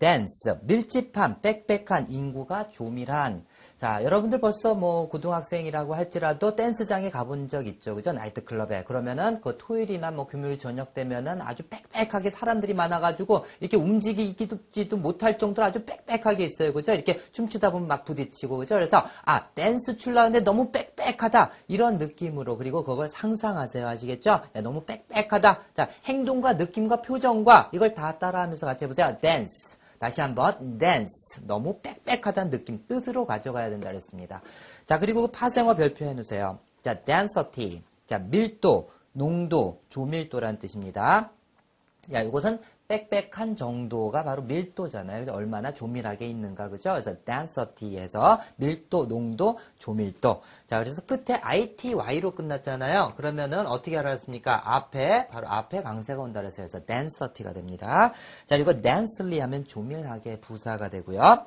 dense, 밀집한, 빽빽한, 인구가 조밀한. 자, 여러분들 벌써 뭐 고등학생이라고 할지라도 댄스장에 가본 적 있죠. 그죠? 나이트클럽에. 그러면은 그 토요일이나 뭐 금요일 저녁 되면은 아주 빽빽하게 사람들이 많아가지고 이렇게 움직이기도 못할 정도로 아주 빽빽하게 있어요. 그죠? 이렇게 춤추다 보면 막 부딪히고. 그죠? 그래서 아, 댄스 출라는데 너무 빽빽하다. 이런 느낌으로 그리고 그걸 상상하세요. 아시겠죠? 야, 너무 빽빽하다. 자, 행동과 느낌과 표정과 이걸 다 따라하면서 같이 해보세요. 댄스. 다시 한번 dance 너무 빽빽하다는 느낌 뜻으로 가져가야 된다 그랬습니다. 자 그리고 그 파생어 별표해 놓으세요. 자 density 자 밀도 농도 조밀도란 뜻입니다. 야 이것은 빽빽한 정도가 바로 밀도잖아요. 그래서 얼마나 조밀하게 있는가, 그죠? 그래서 density에서 밀도, 농도, 조밀도. 자, 그래서 끝에 ITY로 끝났잖아요. 그러면은 어떻게 알았습니까? 앞에, 바로 앞에 강세가 온다 그랬어요. 그래서 density가 됩니다. 자, 그리고 densely 하면 조밀하게 부사가 되고요.